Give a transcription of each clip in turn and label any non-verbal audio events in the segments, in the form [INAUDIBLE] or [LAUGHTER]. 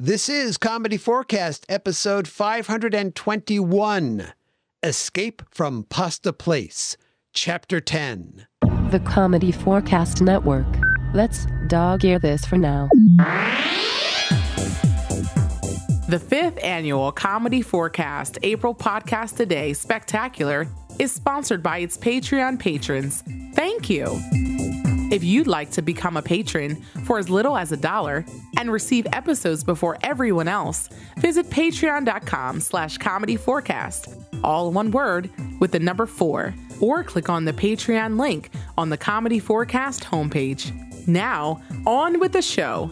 This is Comedy Forecast, episode 521 Escape from Pasta Place, Chapter 10. The Comedy Forecast Network. Let's dog ear this for now. The fifth annual Comedy Forecast April Podcast Today Spectacular is sponsored by its Patreon patrons. Thank you. If you'd like to become a patron for as little as a dollar and receive episodes before everyone else, visit patreon.com slash comedy forecast, all one word with the number four, or click on the Patreon link on the Comedy Forecast homepage. Now, on with the show.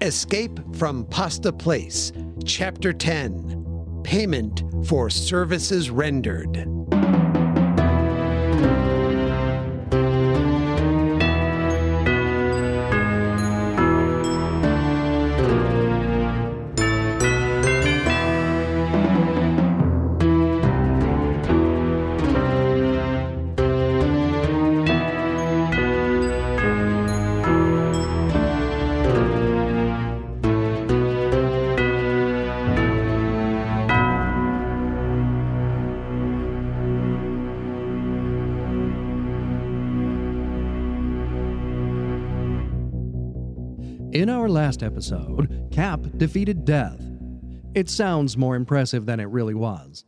Escape from Pasta Place, Chapter 10 Payment for Services Rendered. In our last episode, Cap defeated Death. It sounds more impressive than it really was.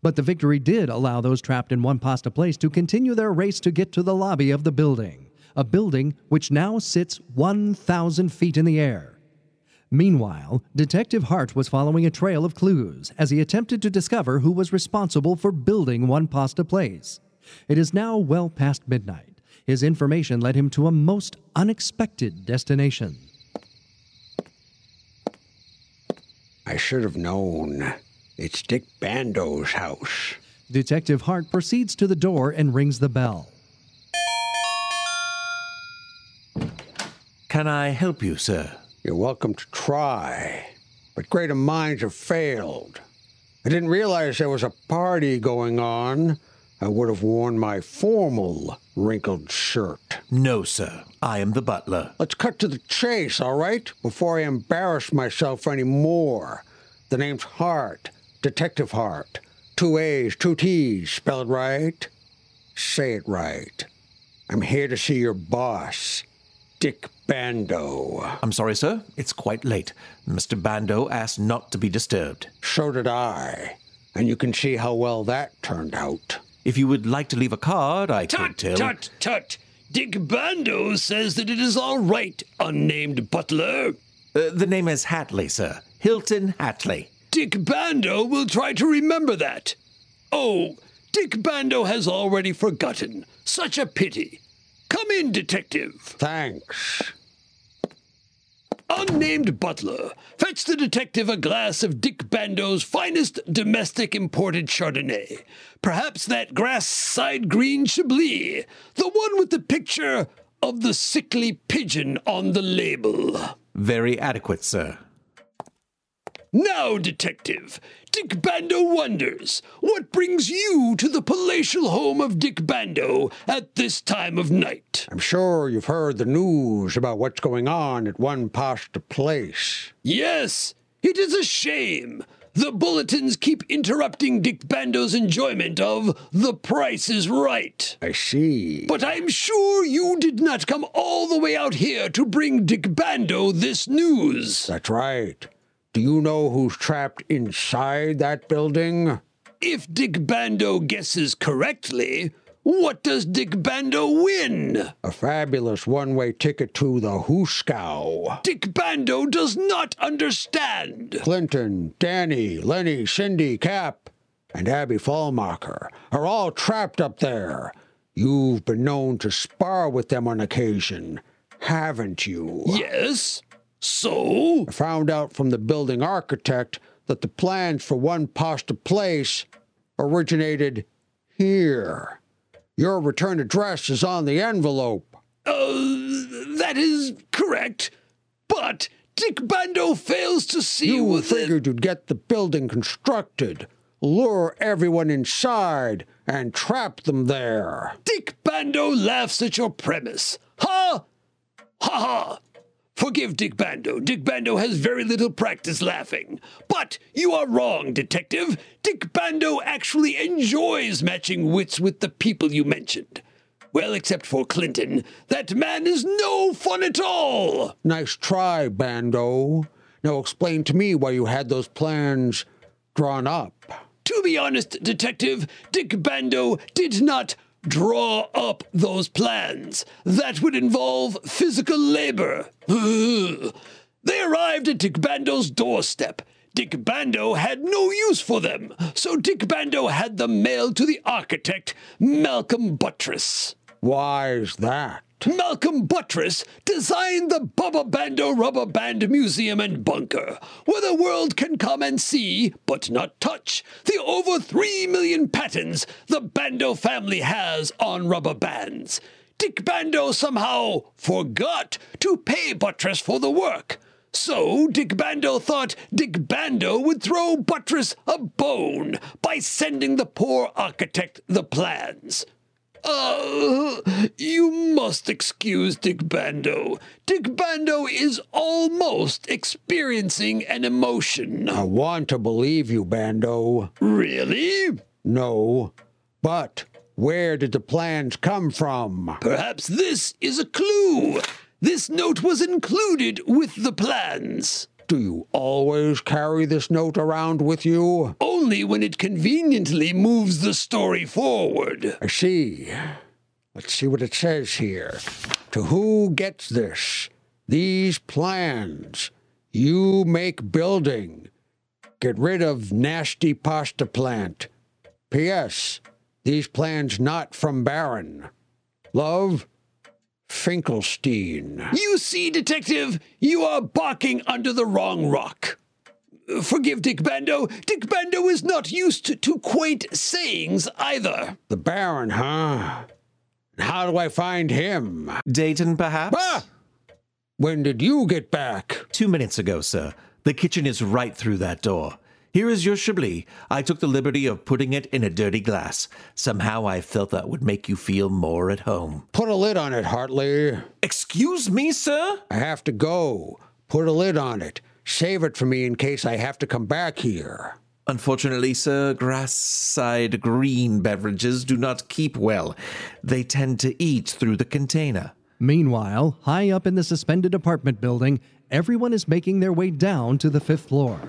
But the victory did allow those trapped in One Pasta Place to continue their race to get to the lobby of the building, a building which now sits 1,000 feet in the air. Meanwhile, Detective Haartte was following a trail of clues as he attempted to discover who was responsible for building One Pasta Place. It is now well past midnight. His information led him to a most unexpected destination. I should have known. It's Dick Bando's house. Detective Haartte proceeds to the door and rings the bell. Can I help you, sir? You're welcome to try, but greater minds have failed. I didn't realize there was a party going on. I would have worn my formal wrinkled shirt. No, sir. I am the butler. Let's cut to the chase, all right? Before I embarrass myself any more. The name's Haartte, Detective Haartte. Two A's, two T's, spell it right? Say it right. I'm here to see your boss, Dick Bando. I'm sorry, sir. It's quite late. Mr. Bando asked not to be disturbed. So did I. And you can see how well that turned out. If you would like to leave a card, I could Tut, tell. tut, tut. Dick Bando says that it is all right, unnamed butler. Uh, the name is Hatley, sir. Hilton Hatley. Dick Bando will try to remember that. Oh, Dick Bando has already forgotten. Such a pity. Come in, detective. Thanks. Unnamed butler, fetch the detective a glass of Dick Bando's finest domestic imported Chardonnay. Perhaps that grass side green Chablis, the one with the picture of the sickly pigeon on the label. Very adequate, sir. Now, detective, Dick Bando wonders what brings you to the palatial home of Dick Bando at this time of night. I'm sure you've heard the news about what's going on at One Pasta Place. Yes, it is a shame. The bulletins keep interrupting Dick Bando's enjoyment of The Price is Right. I see. But I'm sure you did not come all the way out here to bring Dick Bando this news. That's right. Do you know who's trapped inside that building? If Dick Bando guesses correctly, what does Dick Bando win? A fabulous one way ticket to the hoosegow. Dick Bando does not understand. Clinton, Danny, Lenny, Cindy, Cap, and Abby Fallmacher are all trapped up there. You've been known to spar with them on occasion, haven't you? Yes. So? I found out from the building architect that the plans for One Pasta Place originated here. Your return address is on the envelope. Uh, that is correct. But Dick Bando fails to see You within. figured you'd get the building constructed, lure everyone inside, and trap them there. Dick Bando laughs at your premise. Huh? Ha ha! Forgive Dick Bando. Dick Bando has very little practice laughing. But you are wrong, detective. Dick Bando actually enjoys matching wits with the people you mentioned. Well, except for Clinton. That man is no fun at all. Nice try, Bando. Now explain to me why you had those plans drawn up. To be honest, detective, Dick Bando did not draw up those plans. That would involve physical labor. [LAUGHS] they arrived at Dick Bando's doorstep. Dick Bando had no use for them, so Dick Bando had them mailed to the architect, Malcolm Buttress. Why is that? Malcolm Buttress designed the Bubba Bando Rubber Band Museum and Bunker, where the world can come and see, but not touch, the over three million patents the Bando family has on rubber bands. Dick Bando somehow forgot to pay Buttress for the work. So Dick Bando thought Dick Bando would throw Buttress a bone by sending the poor architect the plans. Uh, you must excuse Dick Bando. Dick Bando is almost experiencing an emotion. I want to believe you, Bando. Really? No. But where did the plans come from? Perhaps this is a clue. This note was included with the plans. Do you always carry this note around with you? Only when it conveniently moves the story forward. I see. Let's see what it says here. To who gets this? These plans. You make building. Get rid of nasty pasta plant. P.S. These plans not from Baron. Love, Finkelstein. You see, Detective, you are barking under the wrong rock. Forgive Dick Bando. Dick Bando is not used to quaint sayings either. The Baron, huh? How do I find him? Dayton, perhaps? Ah! When did you get back? Two minutes ago, sir. The kitchen is right through that door. Here is your Chablis. I took the liberty of putting it in a dirty glass. Somehow I felt that would make you feel more at home. Put a lid on it, Hartley. Excuse me, sir? I have to go. Put a lid on it. Save it for me in case I have to come back here. Unfortunately, sir, grass side green beverages do not keep well. They tend to eat through the container. Meanwhile, high up in the suspended apartment building, everyone is making their way down to the fifth floor.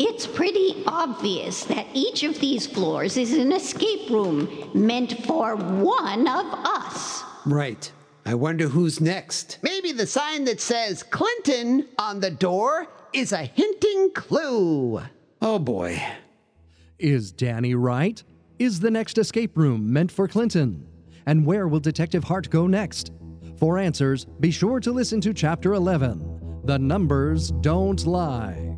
It's pretty obvious that each of these floors is an escape room meant for one of us. Right. I wonder who's next. Maybe the sign that says Clinton on the door is a hinting clue. Oh boy. Is Danny right? Is the next escape room meant for Clinton? And where will Detective Haartte go next? For answers, be sure to listen to Chapter 11 The Numbers Don't Lie.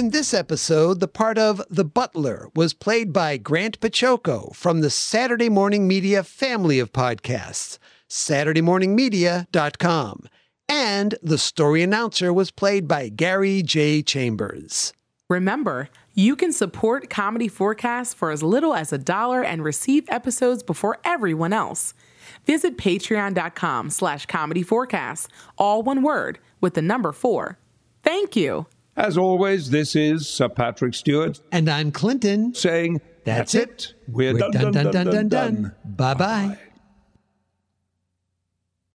In this episode, the part of the butler was played by Grant Baciocco from the Saturday Morning Media family of podcasts, SaturdayMorningMedia.com. And the story announcer was played by Gary J. Chambers. Remember, you can support Comedy Forecast for as little as a dollar and receive episodes before everyone else. Visit patreon.com slash comedy forecast, all one word, with the number four. Thank you. As always, this is Sir Patrick Stewart And I'm Clinton. saying, That's That's, it. it. We're, We're done, done, done, done, done. Bye bye.